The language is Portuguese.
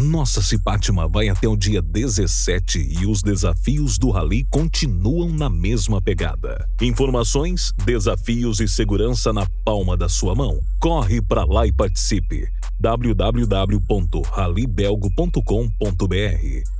Nossa Cipátima vai até o dia 17 e os desafios do Rally continuam na mesma pegada. Informações, desafios e segurança na palma da sua mão. Corre para lá e participe. www.rallybelgo.com.br